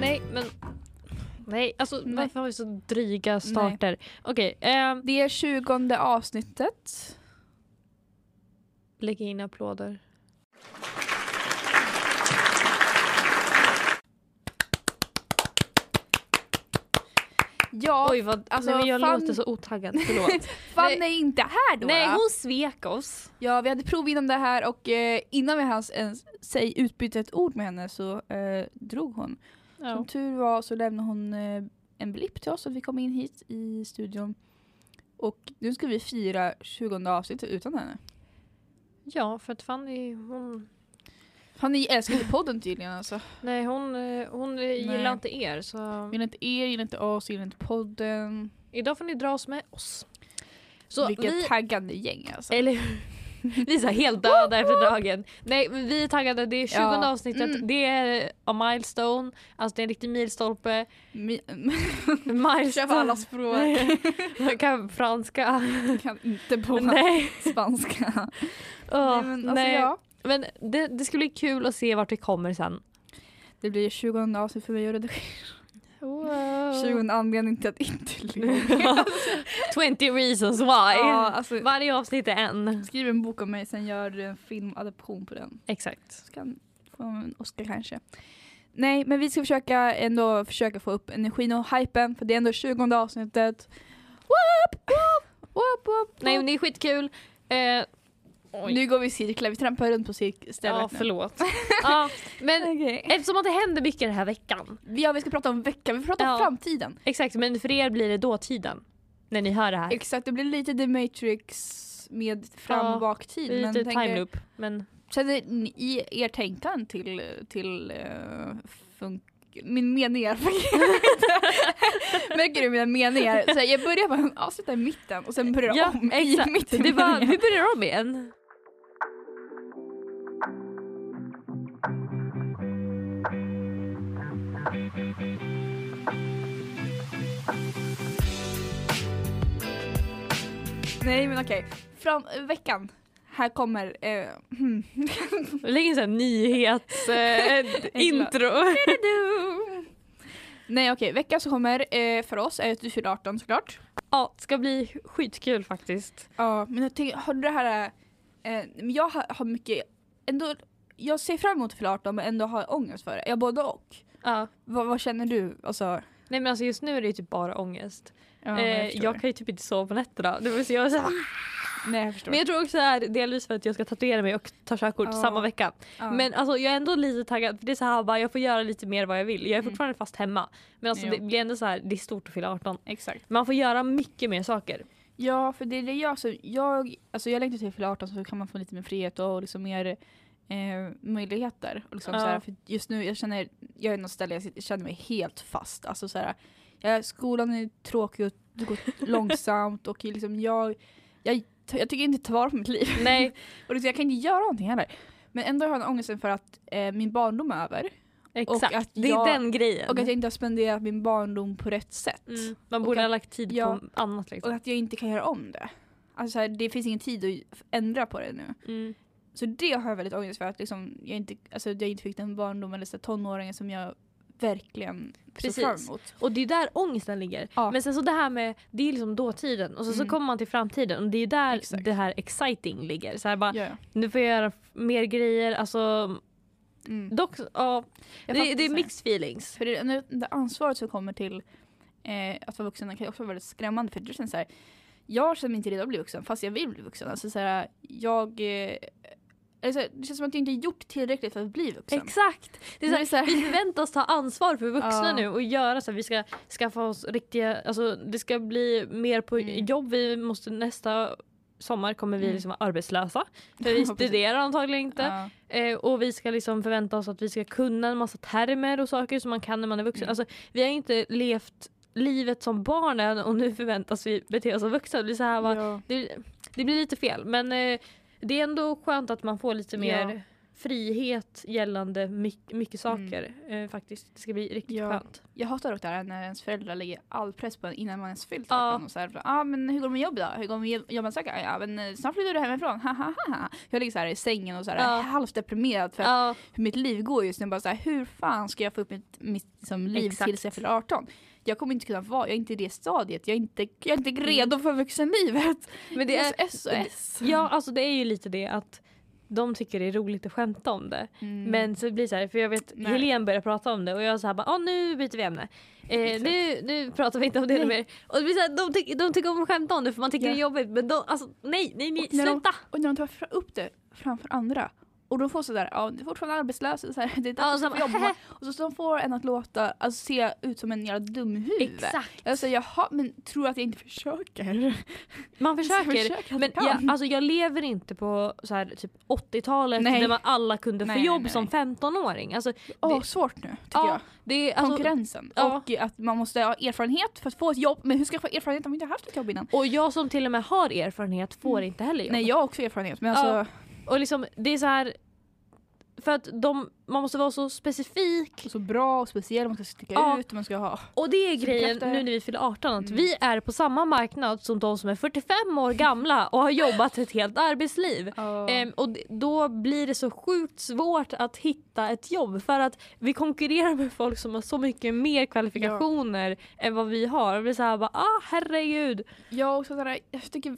Nej men Nej, alltså Nej. varför har vi så dryga starter? Okej, ehm, Det är tjugonde avsnittet. lägg in applåder. Ja, Oj vad, alltså, nej, men jag fan- låter så otaggad, förlåt. Fanny nej. är inte här då. nej hon svek oss. Ja, vi hade prov innan det här och eh, innan vi hans ens säg utbyta ett ord med henne så eh, drog hon. Som tur var så lämnade hon eh, en blipp till oss att vi kom in hit i studion. Och nu ska vi fira 20 avsnittet utan henne. Ja, för att Fanny hon, Fanny älskar inte podden tydligen alltså. nej, hon, eh, hon eh, gillar inte er så Gillar inte er, gillar inte oss, gillar inte podden. idag får ni dra oss med oss. Så Vilket vi, taggande gäng alltså. eller vi är så helt döda efter dagen. Nej men vi är taggade, det är 20 Ja. avsnittet, Mm. det är a milestone, alltså det är en riktig milstolpe. Mi- milestone. Kör alla språk. Jag kan franska. kan inte på Nej. spanska. Åh, nej, men alltså, nej. Ja, Men det, det ska bli kul att se vart vi kommer sen. det blir 20 avsnitt för mig att redigera. Wow. 20 anledning till att inte leva. 20 reasons why. ja, alltså, Varje avsnitt är en. skriv en bok om mig, sen gör du en filmadaption på den. Exakt. Så kan få en Oscar kanske. Nej, men vi ska försöka ändå försöka få upp energin och hypen för det är ändå 20 avsnittet. Whoop, whoop, whoop, whoop, Nej men det är skitkul. Eh, oj. Nu går vi i cirklar, vi trampar runt på cirkstället Ja förlåt. ja, men Okej. eftersom att det händer mycket den här veckan. Ja, vi ska prata om veckan, vi pratar om Ja. framtiden. Exakt men för er blir det dåtiden. När ni hör det här. Exakt, det blir lite The Matrix med fram Ja, och baktid. Är men lite tänker- time loop. Men Känner ni i er tänktan till, till uh, funk min meningar. Märker du mina meningar? Så jag börjar bara avsluta i mitten och sen börjar ja om exakt. i mitten. Det var, vi börjar om igen. Nej men okej, fram veckan. Här kommer... Eh, hmm. Lägg in såhär nyhets eh. Nej okej, veckan som kommer eh, för oss är att du fyller 18 såklart. Ja, ska bli skitkul faktiskt. Ja, men jag tänker, har du det här... Eh, men jag har, har mycket... Ändå, jag ser fram emot att fylla 18 men ändå har ångest för det. Jag både och. Ja. Vad, vad känner du? Alltså, Nej men alltså just nu är det ju typ bara ångest. ja, eh, förstår. jag kan ju typ inte sova på nätterna. Det vill säga, jag är så här, Nej jag förstår. men jag tror också det är delvis för att jag ska tatuera mig och ta körkort Ja. samma vecka. ja. Men alltså jag är ändå lite taggad för det är så här bara jag får göra lite mer vad jag vill. Jag är Mm. fortfarande fast hemma. Men alltså Jo. det blir ändå så här, det är stort att fylla 18. Exakt. Man får göra mycket mer saker. Ja, för det är det jag... Så jag, alltså jag längtar till att fylla 18 så kan man få lite mer frihet och liksom mer eh, möjligheter. Och liksom Ja. så här, för just nu, jag känner, jag är något ställe, jag, jag känner mig helt fast. Alltså så här, jag, skolan är tråkig och det går långsamt och liksom jag, jag, jag tycker inte ta vara på mitt liv. Nej, Och liksom, jag kan inte göra någonting heller. Men ändå har jag en ångesten för att eh, min barndom är över. exakt. att det är jag- den grejen. Och att jag inte har spenderat min barndom på rätt sätt. mm. Man och borde att- ha lagt tid ja. på annat Och liksom. att jag inte kan göra om det. Alltså så här, det finns ingen tid att ändra på det nu. Mm. Så det har jag väldigt ångest för att liksom, jag, inte, alltså, jag inte fick den barndom eller så tonåringen som jag verkligen Precis. såg fram emot. Och det är där ångesten ligger. Ja. Men sen så det här med, det är liksom dåtiden och så, så Mm. kommer man till framtiden och det är där Exakt. det här exciting ligger. Så här bara, Ja. nu får jag göra mer grejer, alltså Mm. dock, ja, det, det är så mixed feelings. För det, det, ansvaret som kommer till eh, att vara vuxen kan också vara väldigt skrämmande för det känns så här, jag känner mig inte redo att bli vuxen fast jag vill bli vuxen. Alltså så här, jag, eh, alltså, det känns som att jag inte gjort tillräckligt för att bli vuxen. Exakt! Det är så här, vi förväntas ta ansvar för vuxna Ja. nu och göra så här, vi ska skaffa oss riktiga, alltså det ska bli mer på Mm. jobb, vi måste nästa sommar kommer vi Mm. liksom vara arbetslösa. För vi studerar antagligen inte. Ja. Eh, och vi ska liksom förvänta oss att vi ska kunna en massa termer och saker som man kan när man är vuxen. Mm. Alltså, vi har inte levt livet som barn än och nu förväntas vi bete oss som vuxna. Det, blir så här, va, Ja. det, det blir lite fel men eh, det är ändå skönt att man får lite mer Ja frihet gällande mycket, mycket saker eh, faktiskt. Det ska bli riktigt Ja. skönt. Jag hatar dock det här när ens föräldrar lägger all press på en innan man ens fyllt Ja. 18 och så här, ah, men hur går det med jobbet då? Hur går det med jobb- jobbansökan? Ja men eh, snart flyttar du hemifrån, ha. Jag ligger så här i sängen och så här, Ja. halvt deprimerad för Ja, hur mitt liv går just nu. Bara så här, hur fan ska jag få upp mitt, mitt liksom, liv Exakt. tills jag fyller 18? Jag kommer inte kunna vara, jag är inte i det stadiet, jag är inte, jag är inte Mm. redo för vuxenlivet. men det är, SOS. ja, alltså det är ju lite det att de tycker det är roligt att skämta om det. Mm. Men så blir det så här, för jag vet Nej. Helene började prata om det och jag sa bara ah, nu byter vi ämne. Eh, nu, nu pratar vi inte om det Nej. mer. Och det blir så här, de, tyck, de tycker om att skämta om det för man tycker Ja. det är jobbigt men de, alltså, nej, nej, nej, Och när de- sluta! Och när de tar upp det framför andra och de får sådär, ja du är fortfarande arbetslös, så här, det är Ja, få jobba. Och så, så de får en att låta, alltså, se ut som en jävla dumhuvud. Exakt. Jag säger jaha, men tror att jag inte försöker? Man försöker. försöker Men jag alltså jag lever inte på så här, typ 80-talet Nej. där man alla kunde få Nej, nej, jobb nej, som nej. 15-åring. Alltså, det- svårt nu tycker ja, jag. det är, alltså, Konkurrensen. ja. Och att man måste ha erfarenhet för att få ett jobb. Men hur ska jag få erfarenhet om jag inte har haft ett jobb innan? och jag som till och med har erfarenhet får Mm. inte heller jobb. Nej, jag har också erfarenhet. Men alltså, Och liksom, det är så här för att de, man måste vara så specifik så bra och speciell, man ska sticka Ja. ut och man ska ha... och det är Så grejen nu när vi fyller 18 att Mm. vi är på samma marknad som de som är 45 år gamla och har jobbat ett helt arbetsliv. Ehm, och då blir det så sjukt svårt att hitta ett jobb för att vi konkurrerar med folk som har så mycket mer kvalifikationer än vad vi har. Det blir så här bara, ah herregud. Jag, också sådär, jag tycker vi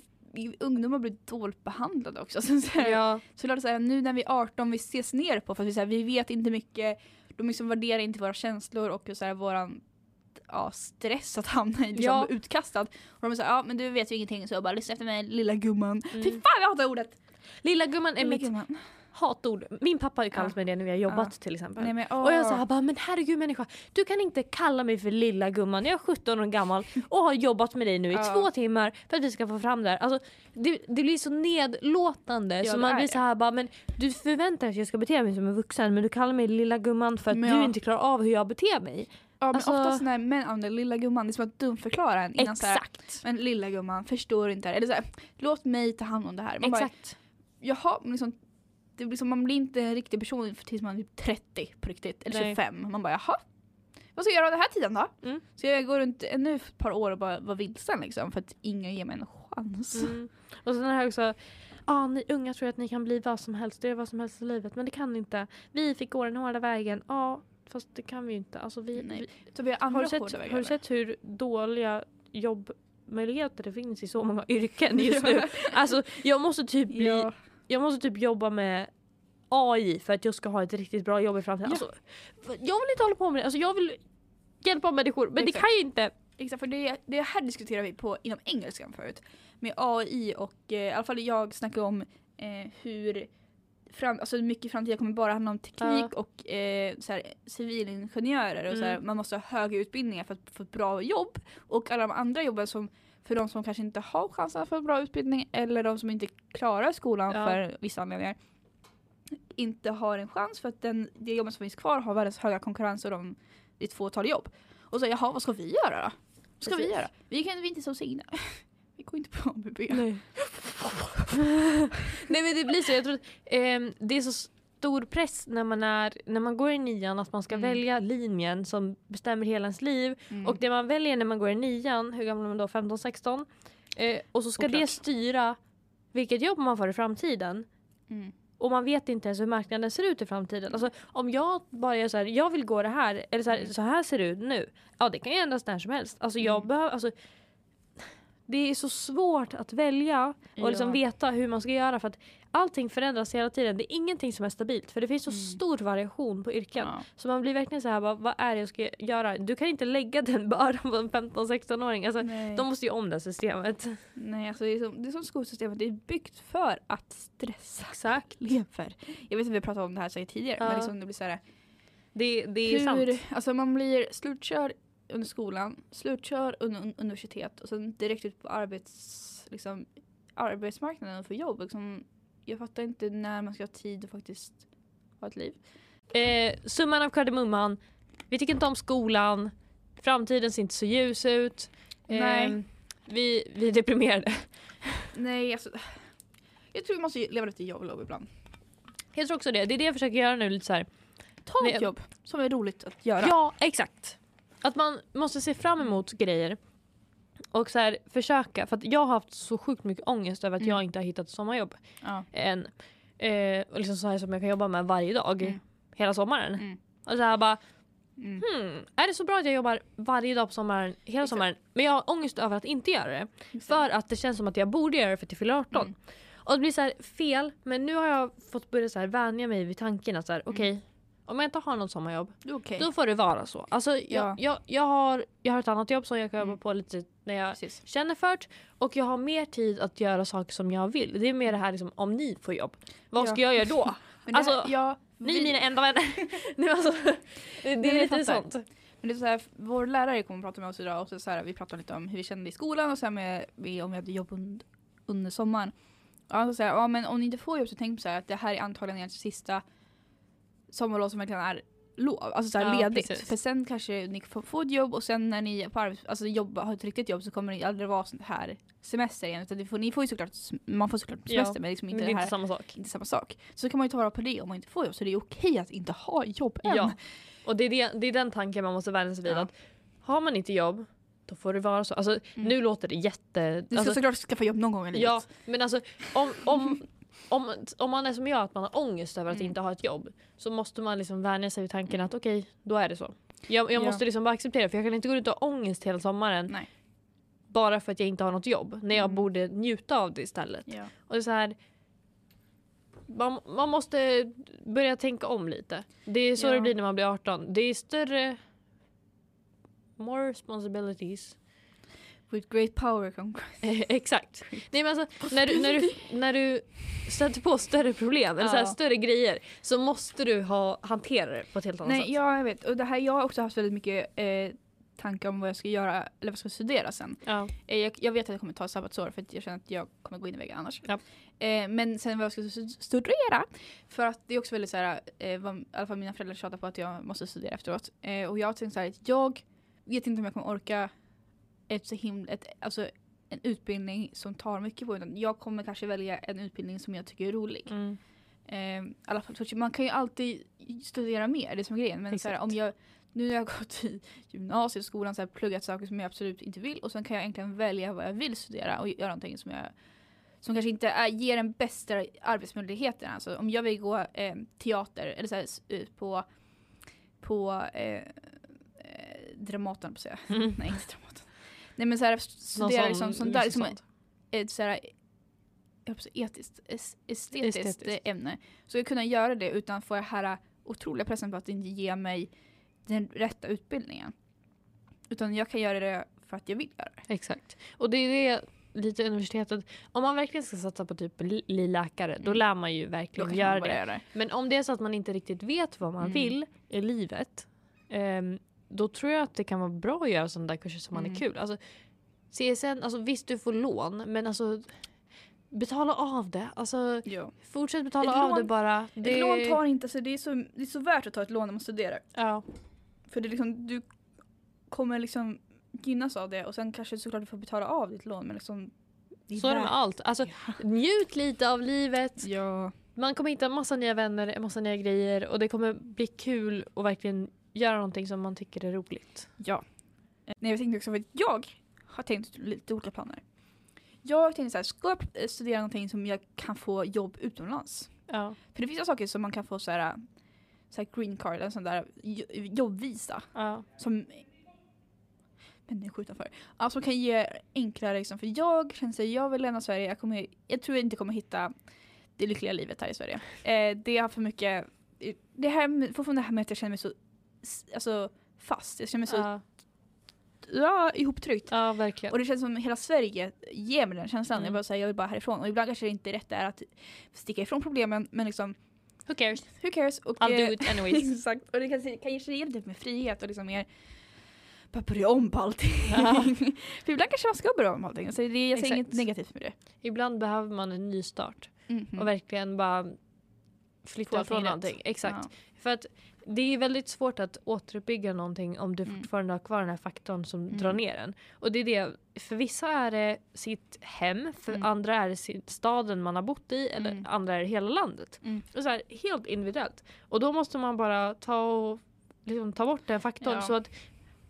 ungdomar blir dåligt behandlade också. Så, så, här, Ja. så klart, så här, nu när vi är 18 vi ses ner på för att vi, så här, vi vet inte mycket. De liksom värderar inte våra känslor och så här, våran ja, stress att hamna i liksom, Ja. utkastad. Och de såhär, ja men du vet ju ingenting så jag bara lyssna efter mig lilla gumman. Mm. Fy fan jag hatar ordet! Lilla gumman är Lilla mitt gumman. Hatord. Min pappa har ju kallat mig det när vi har jobbat till exempel. Nej, men, åh. Och jag sa bara, men herregud människa, du kan inte kalla mig för lilla gumman. Jag är 17 år gammal och har jobbat med dig nu i två timmar för att vi ska få fram det här. Alltså, det, det blir så nedlåtande så man blir så här bara, men du förväntar dig att jag ska bete mig som en vuxen men du kallar mig lilla gumman för att Men du inte klarar av hur jag beter mig. Ja men Alltså- oftast när män använder lilla gumman, det är som att dumförklara en innan Exakt. men lilla gumman förstår inte det här. Eller såhär, låt mig ta hand om det här. Man bara, Exakt. jaha, men liksom, det blir som, man blir inte en riktig person tills man är typ 30 på riktigt, eller Nej. 25. Man bara jaha, vad ska jag göra den här tiden då? Mm. Så jag går runt ännu ett par år och bara var vilsen liksom för att ingen ger mig en chans. Mm. Och sen jag också ah, ni unga tror att ni kan bli vad som helst, det är vad som helst i livet men det kan ni inte. Vi fick gå den hårda vägen, ja fast det kan vi ju inte. Alltså, vi, Nej. vi, Så vi har andra har, du sett, vägar har du sett hur dåliga jobbmöjligheter det finns i så många yrken just nu? Alltså jag måste typ bli, Ja. Jag måste typ jobba med AI för att jag ska ha ett riktigt bra jobb i framtiden. Ja. Alltså, jag vill inte hålla på med det, alltså, jag vill hjälpa människor men det Exakt. kan jag inte. Exakt, för det, det här diskuterar vi på inom engelskan förut. Med AI och eh, i alla fall jag snackar om eh, hur fram, alltså mycket i framtiden kommer bara handla om teknik och eh, så här, civilingenjörer och så här, Mm. man måste ha höga utbildningar för att få ett bra jobb. Och alla de andra jobben som för de som kanske inte har chansen att få en bra utbildning eller de som inte klarar skolan Ja. för vissa anledningar inte har en chans för att den, det jobben som finns kvar har världens höga konkurrens och de, det är ett fåtal jobb. Och så jaha, vad ska vi göra då? Vad ska vi Precis. göra? Vi kan vi inte så signa. Vi går inte på ABB. Nej. Nej men det blir så, jag tror att, ehm, det är så stor press när man, är, när man går i nian att man ska Mm. välja linjen som bestämmer hela ens liv. Mm. Och det man väljer när man går i nian, hur gammal är man då? 15-16? Eh, och så ska Oklart. det styra vilket jobb man får i framtiden. Mm. Och man vet inte ens hur marknaden ser ut i framtiden. Alltså, om jag bara är så här, jag vill gå det här, eller så här, Mm. så här ser det ut nu. Ja det kan ju ändras när som helst. Alltså jag Mm. behöver, alltså, det är så svårt att välja och liksom Ja. veta hur man ska göra för att allting förändras hela tiden. Det är ingenting som är stabilt för det finns så Mm. stor variation på yrken. Ja. Så man blir verkligen så här, bara, vad är det jag ska göra? Du kan inte lägga den bördan på en 15-16-åring. Alltså, Nej. de måste ju om det systemet. Nej, alltså det är, som, det är som skolsystemet, det är byggt för att stressa Exakt. elever. Jag vet att vi har pratat om det här säkert tidigare, Ja. men liksom det blir så här, Det, det är hur, sant. alltså man blir slutkörd under skolan, slutkörd under un- universitet och sen direkt ut på arbets, liksom, arbetsmarknaden och få jobb. Liksom, jag fattar inte när man ska ha tid att faktiskt ha ett liv. Eh, summan av kardemumman. Vi tycker inte om skolan. Framtiden ser inte så ljus ut. Eh, Nej. Vi, vi är deprimerade. Nej, alltså. Jag tror vi måste leva lite YOLO ibland. Jag tror också det. Det är det jag försöker göra nu lite så här. Ta ett jobb som är roligt att göra. Ja, exakt. Att man måste se fram emot grejer och så här, försöka. För att jag har haft så sjukt mycket ångest över att Mm. jag inte har hittat sommarjobb Ja. än. Eh, och liksom så här som jag kan jobba med varje dag Mm. hela sommaren. Mm. Och så här bara, Mm. hmm, är det så bra att jag jobbar varje dag på sommaren, hela Exakt. sommaren? Men jag har ångest över att inte göra det. Det. För att det känns som att jag borde göra det för att jag fyller 18. Mm. Och det blir så här fel, men nu har jag fått börja så här vänja mig vid tanken att så här, Mm. okej, om jag inte har något sommarjobb, okej. då får det vara så. Alltså, jag, Ja. jag, jag, har, jag har ett annat jobb som jag kan jobba Mm. på lite när jag Precis. känner för. Och jag har mer tid att göra saker som jag vill. Det är mer det här liksom, om ni får jobb, vad ska Ja. jag göra då? Men Alltså, här, ja, Ni är mina enda vänner. Alltså, det, det är lite sånt. Men det är så här, vår lärare kommer att prata med oss idag och så, så här, vi pratade lite om hur vi kände i skolan och så med, om vi hade jobb under, under sommaren. Och han sa så här, ja men om ni inte får jobb så tänk på så här, att det här är antagligen ert sista sommarlov som verkligen är lov, alltså så här Ja, ledigt. precis. För sen kanske ni får, ett jobb och sen när ni på arbets, alltså jobba, har ett riktigt jobb så kommer det aldrig vara sånt här semester igen. Utan det får, ni får ju såklart, man får såklart Ja, semester men liksom Men inte det är det inte här samma sak. inte samma sak. Så kan man ju ta vara på det om man inte får jobb. Så det är okej att inte ha jobb än. Ja. Och det är, det, det är den tanken man måste vänja sig vid. Ja. Att har man inte jobb, då får det vara så. Alltså, Mm. Nu låter det jätte... Du ska Alltså, såklart skaffa jobb någon gång i livet. ja, men alltså om, om, om, om man är som jag, att man har ångest över att Mm. inte ha ett jobb, så måste man liksom vänja sig vid tanken att okej, då är det så. Jag, jag Ja. måste liksom bara acceptera för jag kan inte gå ut och ha ångest hela sommaren Nej. bara för att jag inte har något jobb, när jag Mm. borde njuta av det istället. Ja. Och det är så här, man, man måste börja tänka om lite. Det är så Ja. det blir när man blir 18. Det är större... More responsibilities. With great power come Eh, Exakt. Nej, men alltså, när, du, när, du, när du stöter på större problem eller så här, Ja. större grejer så måste du ha, hantera det på ett helt annat Nej, sätt. ja, jag vet. Och det här, jag har också haft väldigt mycket eh, tankar om vad jag ska göra, eller vad jag ska studera sen. Ja. Eh, jag, jag vet att jag kommer ta sabbatsår för att jag känner att jag kommer gå in i väggen annars. Ja. Eh, men sen vad jag ska stu- studera, för att det är också väldigt så här, eh, vad, i alla fall mina föräldrar tjatar på att jag måste studera efteråt. Eh, och jag tänkte så här, att jag vet inte om jag kommer orka ett så himla, ett, alltså en utbildning som tar mycket på utan jag kommer kanske välja en utbildning som jag tycker är rolig. Mm. Eh, i alla fall, man kan ju alltid studera mer, det är som grejen. Men så här, Exakt. om jag, nu har jag gått i gymnasiet, skolan, så här, pluggat saker som jag absolut inte vill och sen kan jag egentligen välja vad jag vill studera och göra någonting som jag som kanske inte är, ger den bästa arbetsmöjligheten. Alltså om jag vill gå eh, teater eller så här, eh, på på eh, eh, Dramaten på säga. Mm. Nej inte Dramaten. Nej men så här, studera liksom sånt där. Liksom, sånt. ett så här, etiskt, es- estetiskt, Estetiskt. ämne. Så jag kunna göra det utan att få det här otroliga pressen på att inte ge mig den rätta utbildningen. Utan jag kan göra det för att jag vill göra det. Exakt. Och det är det lite universitetet, om man verkligen ska satsa på typ li- läkare, då Mm. lär man ju Då verkligen göra det. göra det. Men om det är så att man inte riktigt vet vad man Mm. vill i livet, ehm, då tror jag att det kan vara bra att göra sådana där kurser som man är Mm. kul. Alltså, CSN, alltså visst du får lån, men alltså betala av det. Alltså Ja. fortsätt betala Ett av lån- det bara. Det, Ett lån tar inte, så det, är så, det är så värt att ta ett lån när man studerar. ja. För det är liksom, du kommer liksom gynnas av det och sen kanske såklart du får betala av ditt lån men liksom det Så är det med allt. Alltså, njut lite av livet. Ja. Man kommer hitta massa nya vänner, massa nya grejer och det kommer bli kul att verkligen göra någonting som man tycker är roligt. Ja. Eh, Nej jag tänkte också för att jag har tänkt lite olika planer. Jag tänkte så här, ska jag studera någonting som jag kan få jobb utomlands? Ja. För det finns saker som man kan få så här, så här green card, en sån där jo- jobbvisa Ja. som människor utanför. Alltså kan ge enklare liksom, för jag känner sig, jag vill lämna Sverige, jag, kommer, jag tror jag inte kommer hitta det lyckliga livet här i Sverige. Eh, det har för mycket, det här, fortfarande det här med att jag känner mig så alltså, fast, jag känner mig så Ja. ja, ihoptryckt. ja, verkligen. Och det känns som hela Sverige ger mig den känslan. Mm. Jag, bara, säger, jag vill bara härifrån. Och ibland kanske det inte rätt är att sticka ifrån problemen men liksom Who cares? who cares? Och, I'll eh, do it anyways. Exakt. Och det kanske, kanske ger lite mer frihet och liksom mer bara börja om på allting. Ja. För ibland kanske man ska börja om på allting. Så det, jag ser inget negativt med det. Ibland behöver man en ny start Mhm. och verkligen bara flytta från någonting. Exakt. Ja. För att det är väldigt svårt att återuppbygga någonting om du Mm. fortfarande har kvar den här faktorn som Mm. drar ner en. Och det är det, för vissa är det sitt hem, för Mm. andra är det staden man har bott i eller Mm. andra är det hela landet. Mm. Och så här, helt individuellt. Och då måste man bara ta, och, liksom, ta bort den faktorn Ja. så att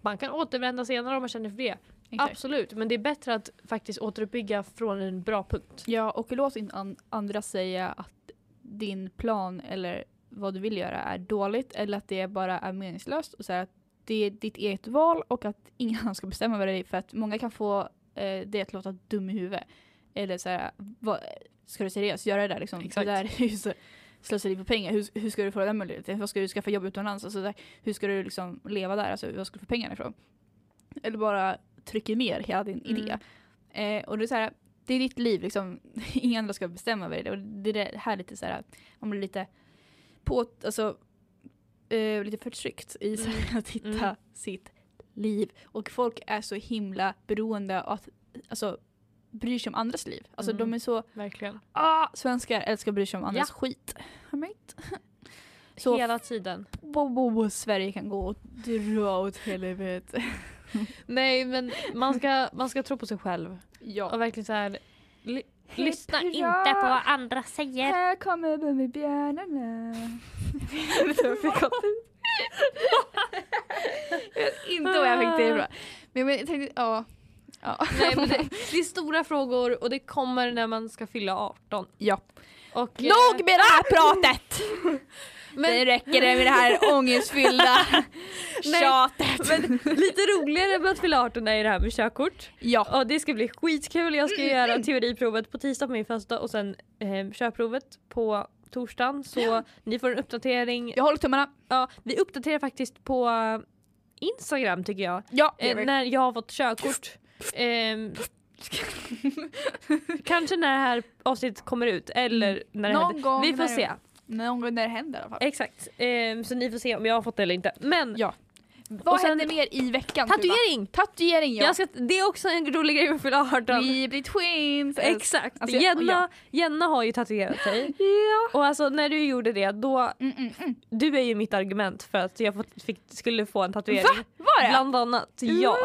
man kan återvända senare om man känner för det. Exakt. Absolut, men det är bättre att faktiskt återuppbygga från en bra punkt. Ja, och låt inte an- andra säga att din plan eller vad du vill göra är dåligt eller att det bara är meningslöst. Och så här att det är ditt eget val och att ingen annan ska bestämma över dig. För att många kan få eh, det att låta dum i huvudet. Eller så här, vad, ska du seriöst göra det där liksom? Exakt. Det där är ju så slöseri på pengar. Hur, hur ska du få den möjligheten? Vad ska du skaffa jobb utomlands? Alltså, där, hur ska du liksom leva där? Alltså, vad ska du få pengarna ifrån? Eller bara trycker ner hela din Mm. idé. Eh, och det är så här, det är ditt liv liksom. Inga andra ska bestämma över det. Och det är det här lite så här, man blir lite på, alltså eh, lite förtryckt i här, att hitta Mm. sitt liv. Och folk är så himla beroende av att, alltså bryr sig om andras liv. Alltså Mm. de är så, Verkligen. ah, svenskar älskar att bry sig om andras skit. Ni märkt? Så Hela tiden. bo, bo, bo, Sverige kan gå och dra åt helvete. Nej men man ska, man ska tro på sig själv. Ja. Och verkligen så här. Hurra! lyssna inte på vad andra säger. Här kommer Bumbibjörnarna. Jag vet inte vad jag fick det ifrån. Men jag tänkte, ja. ja. Nej, men det, det är stora frågor och det kommer när man ska fylla 18. ja. Och, Nog med det här pratet! men, Det räcker det med det här ångestfyllda tjatet. men lite roligare med att fylla 18 är det här med körkort. Ja. Och det ska bli skitkul. Jag ska göra teoriprovet på tisdag på min födelsedag och sen eh, körprovet på torsdagen. Så ni får en uppdatering. Jag håller tummarna. Ja, vi uppdaterar faktiskt på eh, Instagram tycker jag. Ja, Eh, när jag har fått körkort. Ehm, kanske när det här avsnittet kommer ut eller när det Någon händer. gång Vi får se. Någon gång när det händer i alla fall. Exakt. Ehm, så ni får se om jag har fått det eller inte. Men Ja. Vad och sen- händer mer i veckan? Tatuering! Tatuering ja. Jag ska, det är också en rolig grej med att fylla 18. Vi blir twins. Exakt. Alltså, Jenna, ja. Jenna har ju tatuerat sig. Ja. Och alltså när du gjorde det då, Mm, mm, mm. du är ju mitt argument för att jag fick, skulle få en tatuering. Va? Var det? Bland annat, ja. Jag-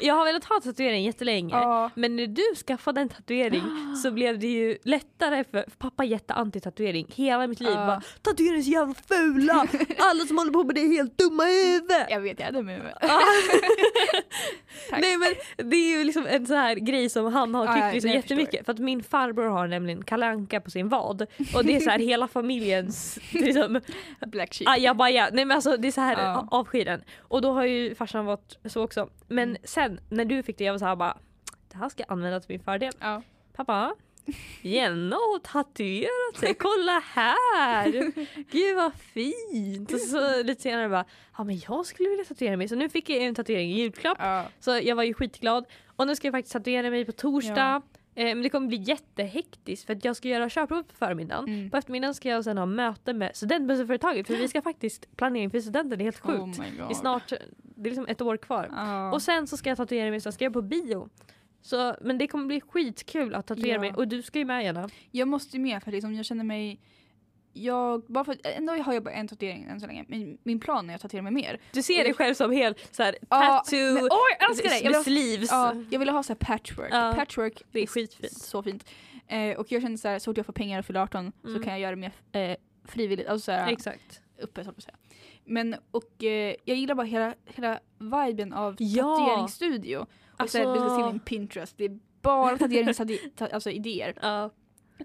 Jag har velat ha tatuering jättelänge. Ja. Men när du skaffade en tatuering så blev det ju lättare för, för pappa är jätte-anti-tatuering. Hela mitt liv Ja. bara tatueringar är så jävla fula! Alla som håller på med det är helt dumma i huvudet! Tack. Nej men det är ju liksom en sån här grej som han har tyckt ja, liksom jättemycket. För att min farbror har nämligen kalanka på sin vad. Och det är så här hela familjens liksom, Black sheep. ajabaja. Nej men alltså det är så här Ja. avsky den. Och då har ju farsan varit så också. Men Mm. sen när du fick det jag var så här bara det här ska jag använda till min fördel. Ja. Pappa, Jenna har tatuerat sig, kolla här! Gud vad fint! Och så lite senare bara, ja men jag skulle vilja tatuera mig. Så nu fick jag en tatuering i julklapp. Ja. Så jag var ju skitglad. Och nu ska jag faktiskt tatuera mig på torsdag. Eh, Men det kommer bli jättehektiskt för att jag ska göra körprovet på förmiddagen. Mm. På eftermiddagen ska jag sen ha möte med studentbussföretaget för vi ska faktiskt planering för studenten, det är helt sjukt. Oh my god. det är snart, det är liksom ett år kvar. Ja. Och sen så ska jag tatuera mig, sen ska jag på bio. Så, men det kommer bli skitkul att tatuera Ja. mig och du ska ju med Jenna. Jag måste ju med för liksom, jag känner mig jag, bara för, ändå har jag bara en tatuering än så länge. Min, min plan är att tatuera mig mer. Du ser dig själv som helt såhär tattoo men- Åh jag älskar det! Jag vill, sleeves. ja, jag ville ha så här patchwork. Ja. Patchwork Det är skitfint. så fint. Eh, och jag känner så här, så fort jag får pengar och fyller 18 så Mm. kan jag göra det mer eh, frivilligt. Alltså så här, Exakt. uppe så att säga. Men och eh, jag gillar bara hela, hela viben av Ja. tatueringsstudio. Och Alltså- du ska se min Pinterest, det är bara tatuerings ta, alltså idéer. Ja.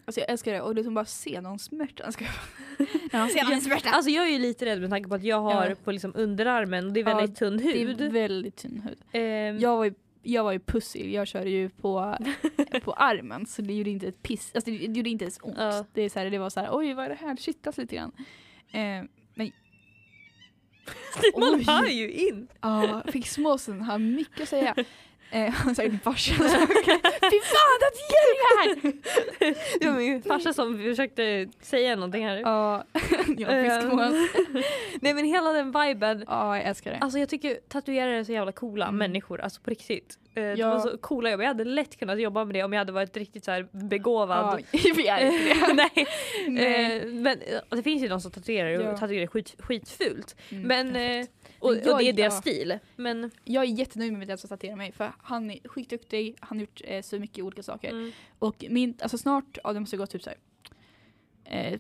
Alltså jag älskar det och liksom bara se någon smärta. Ska jag ja, se någon smärta. Alltså jag är ju lite rädd med tanke på att jag har Ja. på liksom underarmen och det är Ja, väldigt tunn Det hud. är väldigt tunn hud. Ehm, Jag var ju, jag var ju pussy, jag körde ju på, på armen så det gjorde inte ett piss, alltså det, det gjorde inte ens ont. Ja. Det, är så här, det var så här, oj vad är det här, det kittlas lite grann. Eh, Man Oj. hör ju in. ja, fick småsen har mycket att säga. Eh, han sa din farsa. Fy fan tatueringar! det var min farsa som försökte säga någonting här. Ja, jag Ehm, Nej men hela den viben. Ja, jag älskar det. Alltså jag tycker tatuerare är så jävla coola Mm. människor, alltså på riktigt. Eh, De Ja. var så coola jobb. Jag hade lätt kunnat jobba med det om jag hade varit riktigt så här begåvad. Ja, vi är inte det. Nej. Nej. Eh, men det finns ju de som tatuerar och Ja. tatuerar skit, skitfult. Mm, Men, perfekt. eh, och, Men jag- och det är deras ja. stil. Men Jag är jättenöjd med den som tatuerar mig för han är skitduktig, han har gjort eh, så mycket olika saker. mm, Och min, alltså snart, ja det måste gå typ såhär, eh,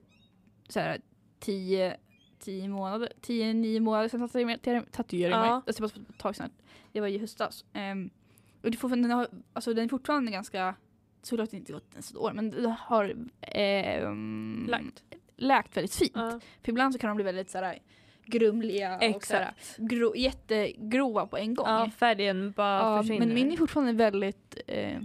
såhär tio, tio månader, tio, nio månader sedan tatuerade tatuerade jag mig. Ja. Alltså det var ett tag sedan. Det var i höstas. Um, och det får, den, har, alltså den är fortfarande ganska, såklart det inte gått ens ett år, men det har ehm, lagt. läkt väldigt fint. Ja. För ibland så kan de bli väldigt såhär grumliga och såhär, Exakt. gro, jättegrova på en gång. Ja, färgen bara Ja, försvinner. men min är fortfarande väldigt eh,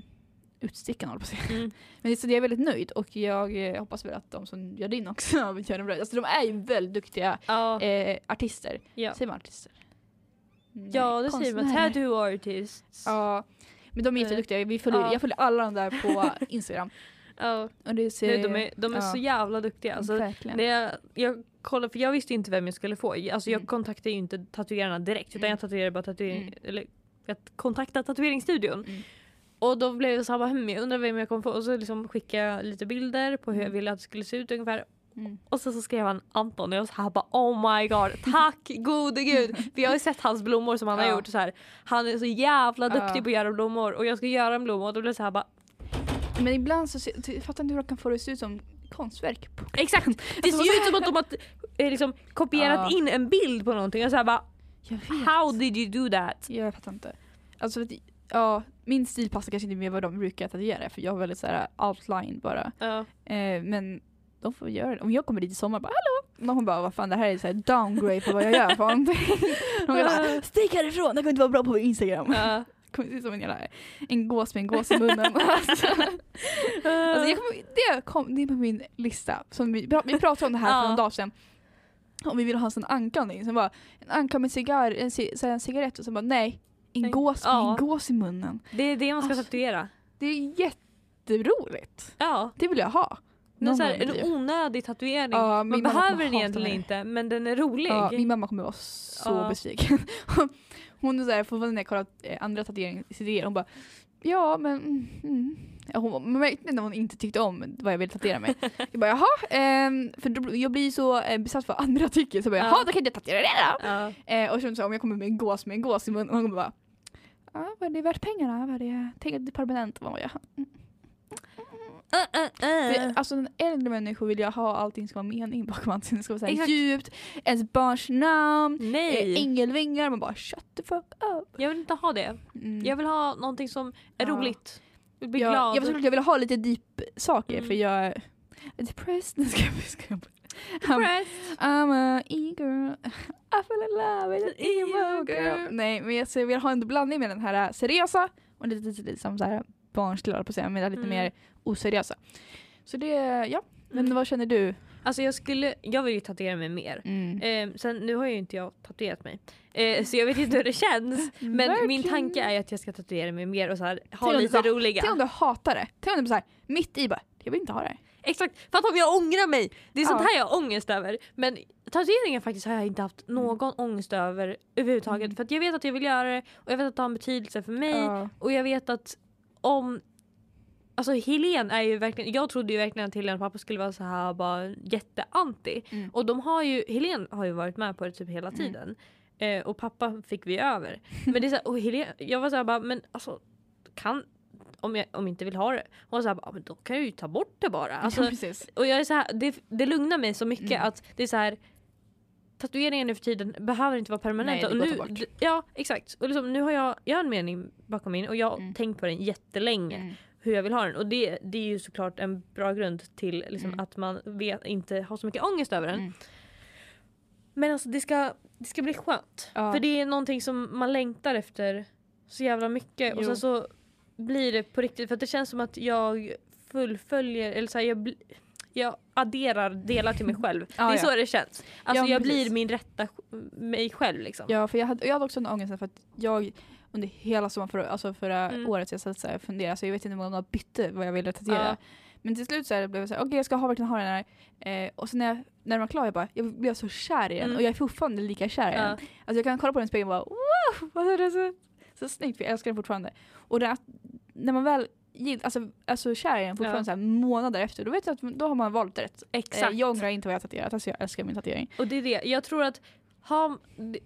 utstickande håller på att säga. Mm. Men så jag är väldigt nöjd och jag eh, hoppas väl att de som gör din också gör den bra. Alltså de är ju väldigt duktiga Ja, eh, artister. ja. Säger man artister? Nej, ja det säger man. Tattoo artists. Ja. Men de är Eh, jätteduktiga. Vi följer, ja. Jag följer alla de där på Instagram. Ja. Och det ser, Nej, de är, de är ja. så jävla duktiga. Alltså, verkligen. det, jag, jag kollade, för jag visste inte vem jag skulle få. Alltså, jag Mm. kontaktade ju inte tatuerarna direkt utan Mm. jag tatuerade bara tatuering, Mm. eller jag kontaktade tatueringsstudion. Mm. Och då blev det så här, "Hmm, jag undrar vem jag kommer få. Och så liksom skickade jag lite bilder på hur jag Mm. ville att det skulle se ut ungefär. Mm. Och sen så skrev han Anton och jag så här bara oh my god, tack gode gud. För jag har ju sett hans blommor som han har gjort. Så här. Han är så jävla duktig på att göra blommor och jag ska göra en blomma och då blir det så här bara Men ibland så jag fattar inte hur de kan få det att se ut som konstverk. exakt. Det Alltså, ser ju ut som att de har eh, liksom, kopierat Ja. in en bild på någonting och så här bara Jag how did you do that? Jag fattar inte. Alltså, att, ja, min stil passar kanske inte med vad de brukar tatuera för jag har väldigt såhär outline bara. Ja. Eh, men de får göra det. Om jag kommer dit i sommar bara hallå! Kommer bara vad fan det här är så här downgrade på vad jag gör för någonting. Kommer bara stick härifrån, det kommer inte vara bra på Instagram. Ja. kommer se ut som en jävla en gås med en gås i munnen. alltså, alltså jag kommer, det, kom, det är på min lista. Som vi, vi pratade om det här för någon dag sedan. Om vi ville ha en sån anka någonting. Sen bara en anka med cigarr, en, så här, en cigarett och sen bara nej. En gås ja. en gås i munnen. Det är det man ska Alltså, tatuera. Det är jätteroligt. Ja. Det vill jag ha. Någon så här, en onödig tatuering. Ja, man behöver den egentligen inte men den är rolig. Ja, min mamma kommer vara så Ja. besviken. Hon är såhär, när jag kollat eh, andra tatueringsidéer, hon bara Ja men mm, mm. Ja, Hon märkte när hon inte tyckte om vad jag ville tatuera mig. Jag bara jaha, ehm, för då, jag blir så eh, besatt för vad andra tycker så jag bara, Ja. jaha då kan jag inte tatuera det då. Ja. Eh, och så, så om jag kommer med en gås med en gås i munnen, hon bara Ja, vad är det värt pengarna? Vad är det? Tänk att det är permanent. Man bara, ja. Uh, uh, uh. Alltså en äldre människa vill jag ha allting ska vara mening bakom allting. Det ska vara så här djupt, ens barns namn, Nej, eh, ängelvingar. Man bara shut the fuck up. jag vill inte ha det. Mm. Jag vill ha någonting som är roligt. Jag vill bli jag, glad. jag, vill, jag vill ha lite deep saker Mm. för jag är depressed. Ska jag, ska jag, I'm, Press. I'm a e-girl. I fell in love with an emo girl. Nej men jag, så jag vill ha en blandning med den här seriösa och lite, lite, lite som så här barnsliga på säga, men lite Mm. mer oseriösa. Så det, ja. Men Mm. vad känner du? Alltså jag skulle, jag vill ju tatuera mig mer. Mm. Eh, sen nu har ju inte jag tatuerat mig. Eh, så jag vet inte hur det känns. Men min Verkligen. tanke är att jag ska tatuera mig mer och så här, ha lite du- roliga. Tänk om du hatar det. Tänk om du så här, mitt i bara, jag vill inte ha det. Exakt, för att om jag ångrar mig. Det är sånt Ja. här jag har ångest över. Men tatueringar faktiskt har jag inte haft någon ångest över överhuvudtaget. Mm. För att jag vet att jag vill göra det och jag vet att det har en betydelse för mig. Ja. Och jag vet att om Alltså Helen är ju verkligen, jag trodde ju verkligen att Helen pappa skulle vara så här bara jätteanti. Mm. Och de har ju, Helen har ju varit med på det typ hela Mm. tiden. Eh, och pappa fick vi över. Men det är så här, och Helen, jag var så här bara, men alltså kan, om jag om inte vill ha det. Hon var så här, bara, men då kan jag ju ta bort det bara. Alltså, ja, precis. och jag är så här, det, det lugnar mig så mycket Mm. att det är så här Tatueringar nu för tiden behöver inte vara permanenta. Nej, det och går att nu, ja exakt. Och liksom, nu har jag, jag har en mening bakom min och jag har Mm. tänkt på den jättelänge. Mm. Hur jag vill ha den. Och det, det är ju såklart en bra grund till liksom, Mm. att man vet, inte har så mycket ångest över den. Mm. Men alltså det ska, det ska bli skönt. Ja. För det är någonting som man längtar efter så jävla mycket. Och Jo. sen så blir det på riktigt. För det känns som att jag fullföljer, eller så här, jag, bli, jag adderar delar till mig själv. ah, det är ja. så det känns. Alltså ja, jag precis. blir min rätta mig själv liksom. Ja för jag hade, jag hade också en ångest för att jag under hela sommaren förra, alltså förra mm. året jag satt och funderade så jag vet inte om jag bytte vad jag ville tatuera. Ah. Men till slut så här blev jag såhär, okej okay, jag ska ha, verkligen ha den här. Eh, och sen när, jag, när den var klar jag bara, jag blev så kär i den mm. och jag är fortfarande lika kär i den. Alltså jag kan kolla på den i spegeln och bara wow! Alltså, det är så, så snyggt för jag älskar den fortfarande. Och det, när man väl alltså, alltså kär i den fortfarande ja. så här, månader efter, då vet jag att då har man valt rätt. Exakt. Eh, jag ångrar inte vad jag tatuerat, alltså jag älskar min tatuering. Och det är det, jag tror att ha, det,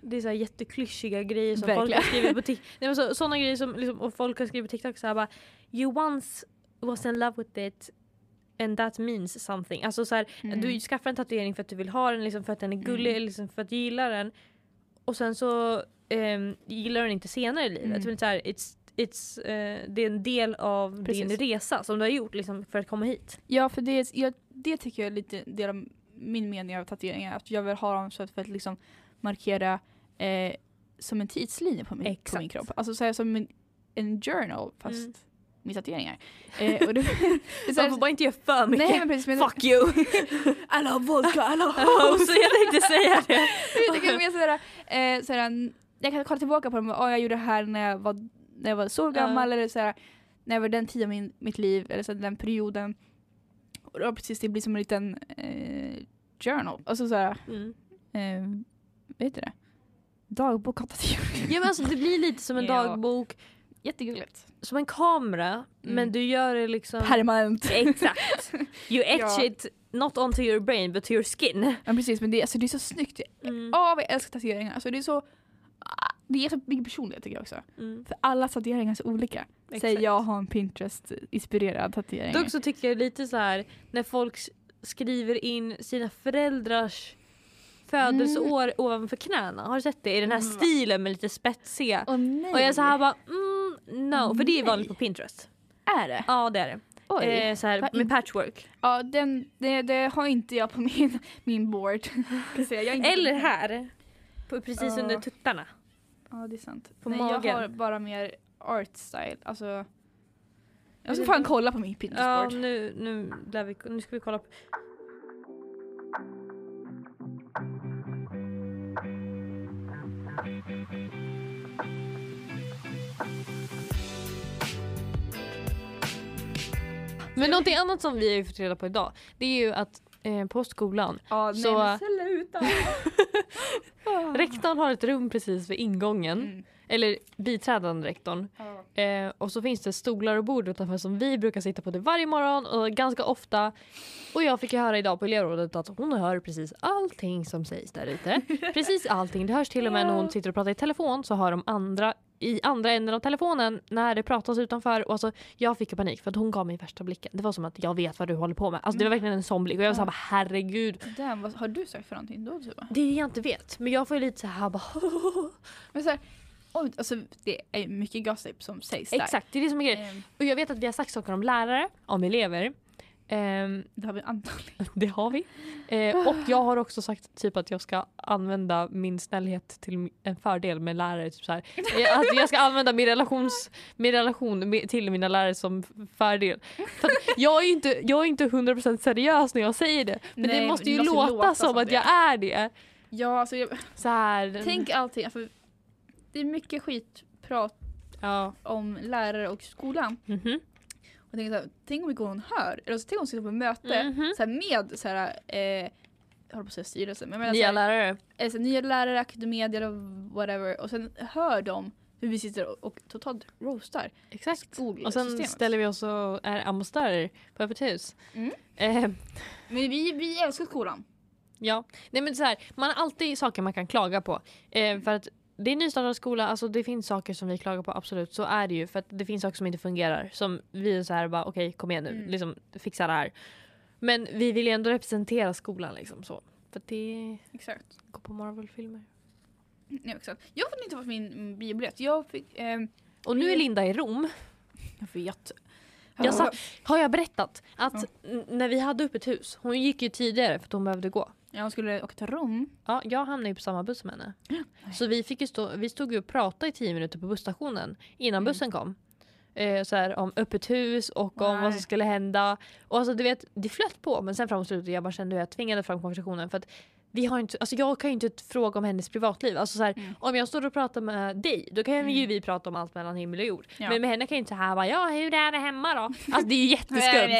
det är så här jätteklyschiga grejer som Verkligen. folk har skrivit på TikTok. Så, sådana grejer som liksom, och folk har skrivit på TikTok så här bara You once was in love with it and that means something. Alltså så här, mm. du skaffar en tatuering för att du vill ha den, liksom för att den är gullig, mm. liksom för att du gillar den. Och sen så um, gillar du den inte senare i livet. Mm. Så här, it's, it's, uh, det är en del av Precis. din resa som du har gjort liksom, för att komma hit. Ja, för det, jag, det tycker jag är lite del av min mening av tatueringar. Att jag vill ha dem så att för att liksom markera eh, som en tidslinje på min, på min kropp. Alltså så här, som en, en journal fast mm med tatueringar. Eh, och det, det Man får bara inte göra för mycket. Nej, men precis, men Fuck you! alla har vodka, alla house. jag tänkte säga det. jag, kan mer såhär, eh, såhär, jag kan kolla tillbaka på dem och oh, jag gjorde det här när jag var, när jag var så gammal uh. eller såhär, när jag var den tiden min, mitt liv eller så den perioden. Och då precis det blir som en liten eh, journal. Alltså såhär, mm. eh, vet du det? Dagbok Ja men alltså det blir lite som en dagbok Jättegulligt. Som en kamera mm. men du gör det liksom permanent. Exakt. You etch ja. it not onto your brain but to your skin. Ja precis men det, alltså, det är så snyggt. Mm. Vad jag älskar tatueringar. Alltså, det är så det ger så mycket personlighet tycker jag också. Mm. För alla tatueringar är så olika. Exakt. Säg jag har en Pinterest-inspirerad tatuering. Dock så tycker jag lite så här när folk skriver in sina föräldrars födelseår mm. ovanför knäna. Har du sett det? I den här mm. stilen med lite spetsiga. Oh, och jag så här bara mm, no, oh, för det är vanligt på Pinterest. Är det? Ja det är det. Eh, så här, med patchwork. Ja den, det, det, har inte jag på min, min board. Eller här. På, precis uh. under tuttarna. Ja det är sant. På Nej, magen. Jag har bara mer art style. Alltså jag ska fan kolla på min Pinterest-board. Ja, nu, nu, vi, nu ska vi kolla på... Men någonting annat som vi har fått reda på idag det är ju att eh, på skolan ja, så... Nej, sluta! rektorn har ett rum precis vid ingången. Mm. Eller biträdande rektorn. Ja. Eh, och så finns det stolar och bord utanför som vi brukar sitta på det varje morgon och ganska ofta. Och jag fick ju höra idag på elevrådet att hon hör precis allting som sägs där ute. precis allting. Det hörs till och med när hon sitter och pratar i telefon så hör de andra i andra änden av telefonen när det pratas utanför. Och alltså, jag fick panik för att hon gav mig värsta blicken. Det var som att jag vet vad du håller på med. Alltså, det var mm. verkligen en sån blick och jag var såhär herregud. Damn, vad har du sagt för någonting då? Typ? Det är det jag inte vet. Men jag får ju lite såhär bara Men så här, oh, alltså, det är mycket gossip som sägs där. Exakt, det är det som är grejen. Um, och jag vet att vi har sagt saker om lärare, om elever. Um, det har vi antagligen. Det har vi. Uh, och jag har också sagt typ att jag ska använda min snällhet till en fördel med lärare. Typ så här. Eh, att jag ska använda min, relations, min relation till mina lärare som fördel. För jag, är inte, jag är inte 100% seriös när jag säger det. Men Nej, det måste ju måste låta, låta, som, att det. jag är det. Ja, alltså jag, så här. Tänk allting. Alltså, det är mycket skitprat ja. om lärare och skolan. Mm -hmm. Och tänk, så här, tänk om inte hon hör, eller så tänk om hon sitter på möte mm -hmm. så med så här, eh, jag håller på att säga styrelsen. Men nya så lärare. Eh, så nya lärare, akademier och whatever. Och sen hör de hur vi sitter och, och totalt roastar Exakt. Och sen ställer vi oss och är ambassadörer på Öppet hus. Mm. Eh. Men vi, vi älskar skolan. Ja, nej men så här, man har alltid saker man kan klaga på. Eh, för att det är nystartad skola, alltså det finns saker som vi klagar på, absolut. Så är det ju. För att det finns saker som inte fungerar. Som vi är så här bara, okej okay, kom igen nu, mm. liksom, fixa det här. Men vi vill ju ändå representera skolan liksom så. För det Exakt. går på Marvel-filmer. Ja, exakt. Jag har inte fått min biobiljett. Jag fick... Eh, och nu är Linda i Rom. Jag vet. Jag sa, har jag berättat att ja. när vi hade upp ett hus, hon gick ju tidigare för att hon behövde gå. Ja, hon skulle åka till Rom. Ja, jag hamnade ju på samma buss som henne. Nej. Så vi, fick ju stå, vi stod ju och pratade i tio minuter på busstationen innan mm. bussen kom. eh, så här, om öppet hus och om Nej. vad som skulle hända. Och alltså du vet, det flöt på men sen framåt slutet jag bara kände hur jag tvingade fram konversationen för att vi har inte, alltså jag kan ju inte fråga om hennes privatliv. Alltså så här, Mm. Om jag står och pratar med dig då kan ju Mm. vi prata om allt mellan himmel och jord. Ja. Men med henne kan jag inte här bara ja hur är det hemma då? Alltså det är ju jätteskumt.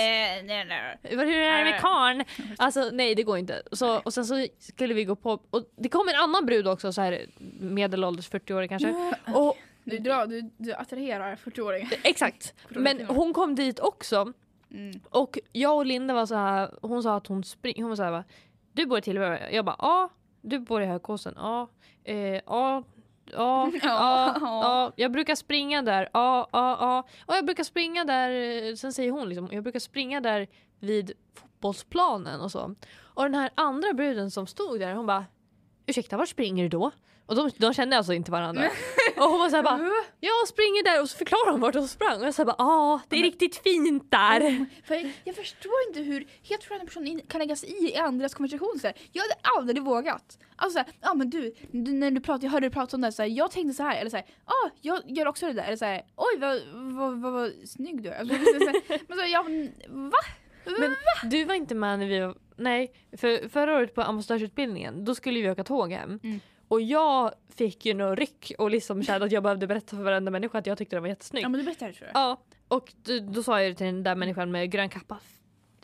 Hur är det med karln? Alltså nej det går inte. Så, och sen så skulle vi gå på, och det kom en annan brud också så här medelålders 40-årig kanske. Och, Du, drar, du, du attraherar 40-åringar. exakt. Men hon kom dit också Mm. och jag och Linda var så här, hon sa att hon springer, hon var så här du bor i Tillberga? Jag bara ja. Du bor i Högkåsen? Ja. Eh, ja. Ja, ja, ja, jag brukar springa där. Ja, ja, ja. Och jag brukar springa där, eh, sen säger hon liksom, jag brukar springa där vid fotbollsplanen och så. Och den här andra bruden som stod där, hon bara, ursäkta var springer du då? Och de, de kände alltså inte varandra. Och hon var såhär bara, jag springer där och så förklarade hon vart hon sprang. Och jag sa bara, ja det är Men- riktigt fint där. För jag, jag förstår inte hur helt främmande personer in- kan lägga sig i, i andras konversation. Så här. Jag hade aldrig vågat. Alltså såhär, ja men du, du, när du pratade, jag hörde dig prata om det, så här, jag tänkte så här eller såhär, ja ah, jag gör också det där. Eller såhär, oj vad, vad, vad, vad snygg du är. Alltså, så här, men så, ja, men, va? Men du var inte med när vi var, nej, för förra året på ambassadörsutbildningen då skulle vi åka tåg hem. Mm. Och jag fick ju något ryck och liksom kände att jag behövde berätta för varenda människa att jag tyckte den var jättesnygg. Ja men du berättade tror jag. Ja, och då, då sa jag det till den där människan med grön kappa.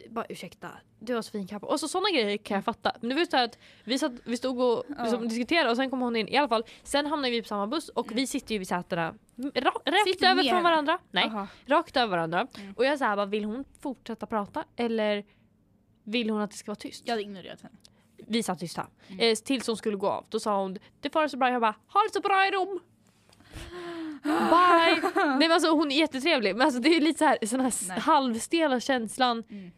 Bara ursäkta, du har så fin kappa. Och så sådana grejer kan jag fatta. Men det var ju här att vi, satt, vi stod och Ja. liksom, diskuterade och sen kom hon in. I alla fall, sen hamnade vi på samma buss och vi sitter ju vid sätena ra, rakt över ner. från varandra. Nej, Aha. rakt över varandra. Mm. Och jag sa bara, vill hon fortsätta prata eller vill hon att det ska vara tyst? Jag hade ignorerat henne. Vi satt tysta. Mm. Eh, tills hon skulle gå av. Då sa hon, det får det så bra. Jag bara, ha det så bra i Rom. Bye! Nej men alltså hon är jättetrevlig men alltså det är lite så här, sån här Nej. halvstela känslan. Mm.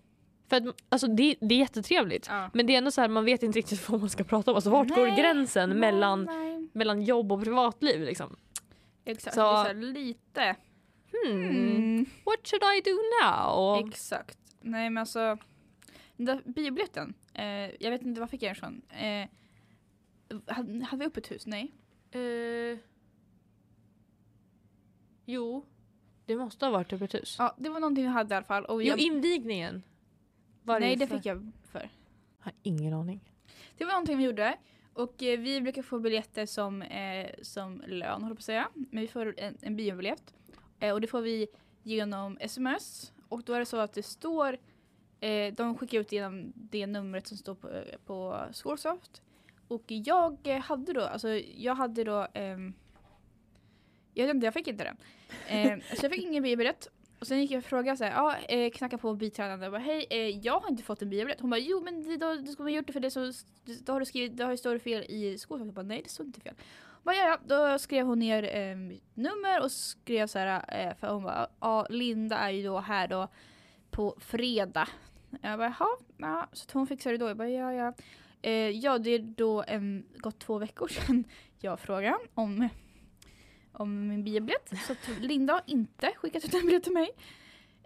För att alltså det, det är jättetrevligt. Ja. Men det är ändå så här, man vet inte riktigt vad man ska prata om. Alltså vart går Nej. gränsen mellan, Nej. mellan jobb och privatliv liksom? Exakt, Så- så här, lite. Hmm, Mm. what should I do now? Exakt. Nej men alltså, den där biobiljetten, eh, jag vet inte var fick jag den ifrån. Eh, hade, hade vi öppet hus? Nej. Eh, jo, det måste ha varit öppet hus. Ja, det var någonting vi hade i alla fall. Och Jo, jag, invigningen. Var nej, det för? fick jag för. Jag har ingen aning. Det var någonting vi gjorde. Och eh, vi brukar få biljetter som, eh, som lön, håller på att säga. Men vi får en, en biobiljett. Eh, och det får vi genom sms. Och då är det så att det står, eh, de skickar ut genom det numret som står på, på Scoresoft. Och jag eh, hade då, alltså jag hade då, ehm, jag vet inte, jag fick inte det. Eh, så jag fick ingen biobiljett. Och sen gick jag och frågade så här, ja, eh, knacka på biträdande och bara hej, eh, jag har inte fått en biobiljett. Hon bara jo men det, då, du ska ha gjort det för det så, då har du skrivit, då har står fel i skolan. Jag bara nej det står inte fel. Hon bara, ja, ja, då skrev hon ner eh, mitt nummer och skrev så här, eh, för hon bara, ja Linda är ju då här då på fredag. Jag bara jaha, ja. så hon fixade det då. Jag bara ja ja. Eh, ja det är då um, gått två veckor sedan jag frågade om om min biobiljett. Så Linda har inte skickat ut en biljett till mig.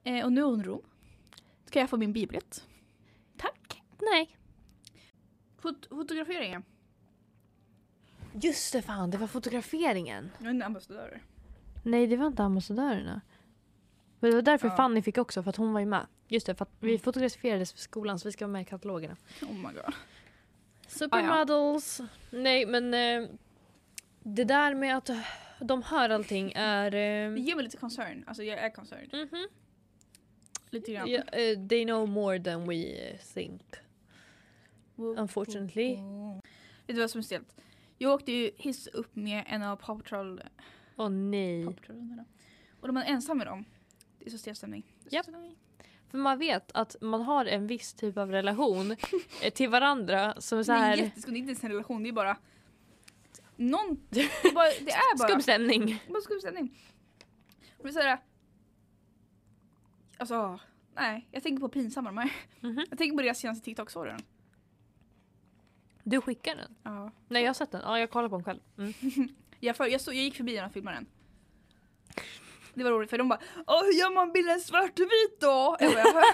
Eh, och nu är hon Rom. Ska jag få min biobiljett? Tack. Nej. Fot- fotograferingen. Just det fan, det var fotograferingen. Jag är en ambassadör. Nej det var inte ambassadörerna. Men det var därför Ja. Fanny fick också, för att hon var ju med. Just det, för att vi Mm. fotograferades för skolan så vi ska vara med i katalogerna. Oh my god. Supermodels. Nej men eh, det där med att de hör allting är... Det Eh, ger mig lite concern. Alltså jag är concerned. mhm. Lite grann. Ja, eh, they know more than we eh, think. Unfortunately. Vet du vad som är stelt? Jag åkte ju hiss upp med en av Paw Patrol Åh nej. Paw Patrol-hundarna. Och de är ensam med dem. Så stämning. Så stämning. För man vet att man har en viss typ av relation eh, till varandra som är så Det är här jätteskumt, det är inte ens en relation, det är bara någon, det är bara, det är bara skum stämning. bara skum stämning. Och det är såhär, alltså nej, jag tänker på pinsamma de är. Mhm. Jag tänker på deras senaste TikTok-storyn. Du skickar den? Ja. Nej jag har sett den. Ja jag kollar på den själv. Mm. Jag, för, jag, stod, jag gick förbi den och filmade den. Det var roligt för de bara Åh hur gör man bilden svartvit då? Jag bara,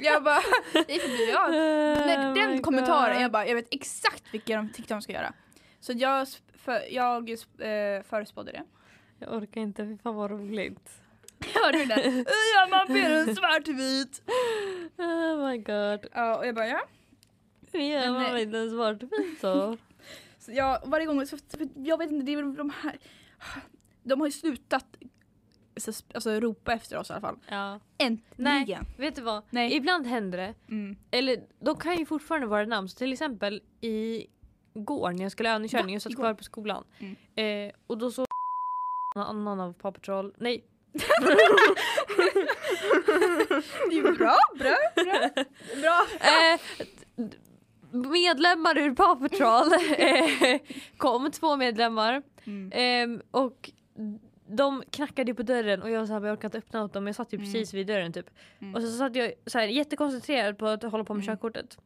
jag bara jag gick förbi, ja. När Oh den kommentaren, God. jag bara jag vet exakt vilka de tyckte de ska göra. Så jag, för, jag eh, förespådde det. Jag orkar inte, fy fan vad roligt. Hörde du det? Ja man blir en svartvit. Oh my god. Ja och jag bara ja. Ja, Men, man eh, var inte en svartvit så. Så jag, varje gång, så, jag vet inte, det är väl de här De har ju slutat alltså, ropa efter oss i alla fall. Ja. Äntligen! Vet du vad? Nej. Ibland händer det. Mm. Eller de kan ju fortfarande vara namn. Så till exempel igår när jag skulle övningskörning, Va? jag satt Igår? kvar på skolan. Mm. Eh, och då så någon annan av Paw Patrol, nej Det är bra, bra, bra. bra. Eh, medlemmar ur Paw Patrol eh, kom, två medlemmar. Mm. Ehm, och de knackade på dörren och jag, så här, jag orkade inte öppna åt dem. Jag satt ju Mm. precis vid dörren typ. Mm. Och så satt jag så här, jättekoncentrerad på att hålla på med Mm. körkortet.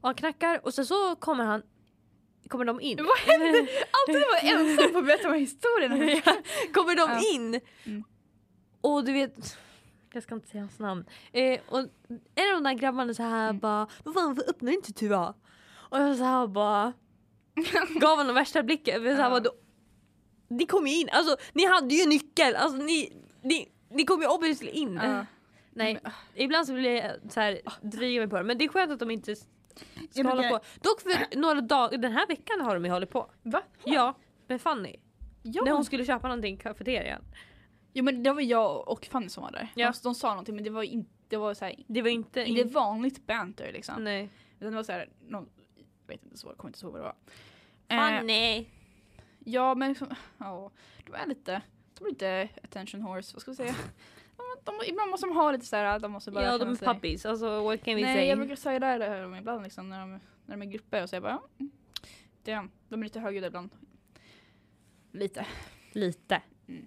Och han knackar och sen så kommer han Kommer de in? Vad hände? Alltid när man är ensam på att berätta de här historierna. Kommer de Ja. in? Mm. Och du vet jag ska inte säga hans namn. Eh, och en av de där grabbarna så här Mm. bara Vad fan varför öppnar inte Tua? Och jag så här bara Gav honom värsta blicken. För så här Ja. bara, ni kom ju in, alltså ni hade ju nyckel. Alltså ni, ni, ni kom ju obviously in. Ja. Nej, Men, ah. ibland så blir jag så här dryga mig på det. Men det är skönt att de inte ska Ja, hålla jag- på. Dock för några dagar, den här veckan har de ju hållit på. Va? Ja, med Fanny. Ja. När hon skulle köpa någonting i kafeterian. Jo men det var jag och Fanny som var där. Ja. De, de sa någonting men det var inte, det var så här, Det var inte... inte vanligt banter liksom. Nej. Utan det var så här, någon, jag vet inte så, jag kommer inte ihåg vad det var. Eh, Fanny! Ja men ja, de är lite, de är lite attention horse, vad ska vi säga? De, de, ibland måste de ha lite så här, de måste bara Ja, de är sig- puppies. Alltså what can we Nej say? jag brukar säga det här ibland liksom när de, när de är grupper och så jag bara, ja, mm, de är lite högljudda ibland. Lite. Lite. Mm.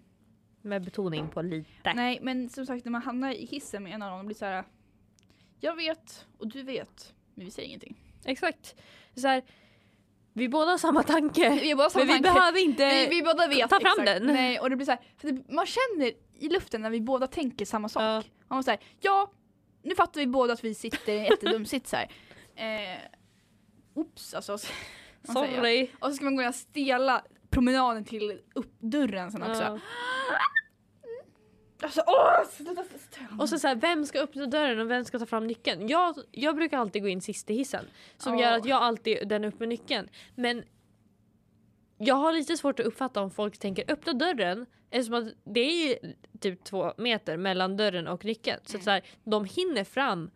Med betoning på lite. Nej men som sagt när man hamnar i hissen med en av dem, de blir så här. Jag vet och du vet, men vi säger ingenting. Exakt. Så här, vi båda har samma tanke. Vi båda samma men vi tanke. behöver inte... vi, vi båda vet. ta fram exakt. den. Nej, och det blir så här, för det, man känner i luften när vi båda tänker samma sak. Ja. Man säger ja, nu fattar vi båda att vi sitter i en jättedum sits här. Eh, oops alltså. Sorry. Och så ska man gå den stela promenaden till upp dörren sen också. Ja. Alltså, åh, sluta, sluta. Och så, så här, vem ska öppna dörren och vem ska ta fram nyckeln? Jag, jag brukar alltid gå in sist i hissen. Som Ja. gör att jag alltid är den upp med nyckeln. Men jag har lite svårt att uppfatta om folk tänker öppna dörren eftersom att det är typ två meter mellan dörren och nyckeln. Så, att så här, de hinner fram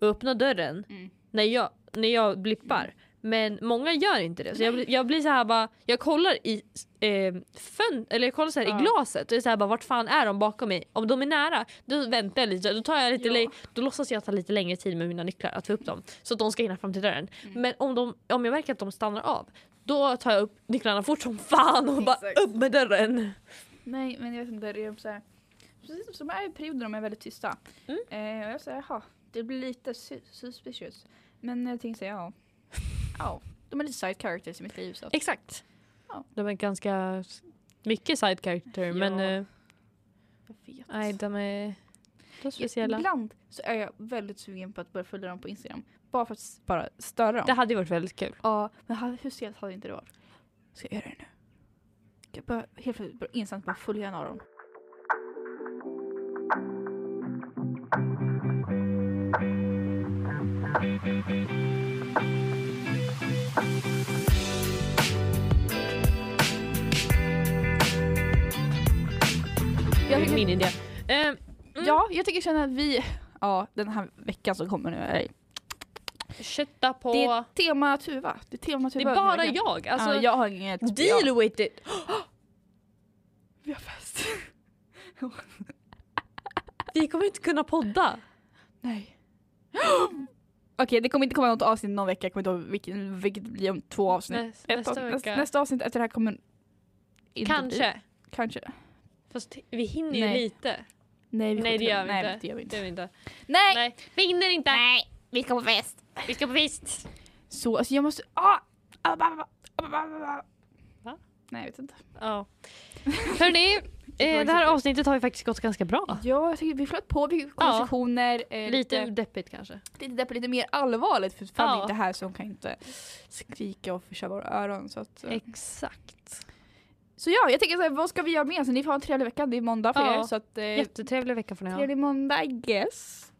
och öppna dörren Mm. när, jag, när jag blippar. Men många gör inte det. Så jag, jag blir så här bara, jag kollar i eh, fön, eller jag kollar så här Ja. i glaset och är så här bara vart fan är de bakom mig? Om de är nära, då väntar jag lite, då tar jag lite Ja. då låtsas jag ta lite längre tid med mina nycklar att få upp dem. Så att de ska hinna fram till dörren. Mm. Men om, de, om jag märker att de stannar av, då tar jag upp nycklarna fort som fan och bara Exakt. upp med dörren. Nej men jag vet inte, det är så här. Precis som är i perioder de är väldigt tysta. Mm. Eh, och jag säger jaha, det blir lite su- suspicious. Men jag tänker säga ja. Ja, de är lite side characters i mitt liv så Exakt. Ja. De är ganska mycket side character men Ja. eh, jag vet. nej de är, de är speciella. Ibland så är jag väldigt sugen på att börja följa dem på Instagram. Bara för att bara störa dem. Det hade ju varit väldigt kul. Ja, men hur stelt hade inte det varit? Ska jag göra det nu? Jag bara helt plötsligt bara instant bara följa en av dem? Jag tycker, Min idé. Eh, mm. ja, jag tycker känna att vi, ja den här veckan som kommer nu är Kötta på. Det är tema Tuva. Det är tema Det Tuva. är den här bara jag. Alltså, ja, jag har inget. deal with it. Vi har fest. Vi kommer inte kunna podda. Nej. Okej, det kommer inte komma något avsnitt någon vecka. Jag kommer inte ihåg vilket, vilket blir om två avsnitt. Nästa vecka. nästa, avsnitt efter det här kommer inte Kanske. Kanske. Fast vi hinner ju Nej. lite. Nej, vi Nej det gör vi nej, inte. det gör vi inte. Det gör vi inte. Nej! Nej, vi hinner inte. Nej! Vi ska på fest. Vi ska på fest. Så, alltså jag måste... Ah! Ah, ah. Va? Nej, jag vet inte. Ja. Hörni, eh, det här avsnittet har ju faktiskt gått ganska bra. Ja, jag tycker vi flöt på. Vi fick konversationer. Eh, Lite deppigt kanske. lite, lite, lite mer allvarligt. För är Ja. inte här så hon kan inte skrika och förstöra våra öron. Så, att, eh, Exakt. Så ja, jag tänker så här, vad ska vi göra med? Så ni får ha en trevlig vecka, det är måndag för Ja. er. Så att, eh, Jättetrevlig vecka får ni ha. trevlig måndag I guess.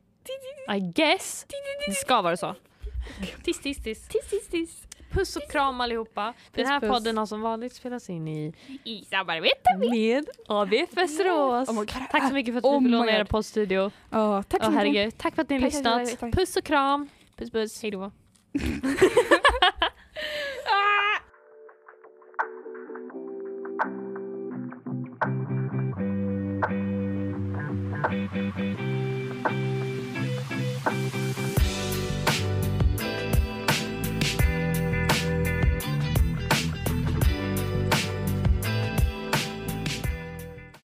I guess. Det ska vara så. Tiss, tiss, tiss. Tiss, tiss, tiss. Puss och kram allihopa. Den här puss. podden har som vanligt spelats in i I samarbete med ABF Västerås. Oh. Tack så mycket för att Oh vi fick låna er poddstudio. Ja, tack mycket. herregud. Tack för att ni har Tack, tack, tack, lyssnat. tack. Puss och kram. Puss puss. Hej då.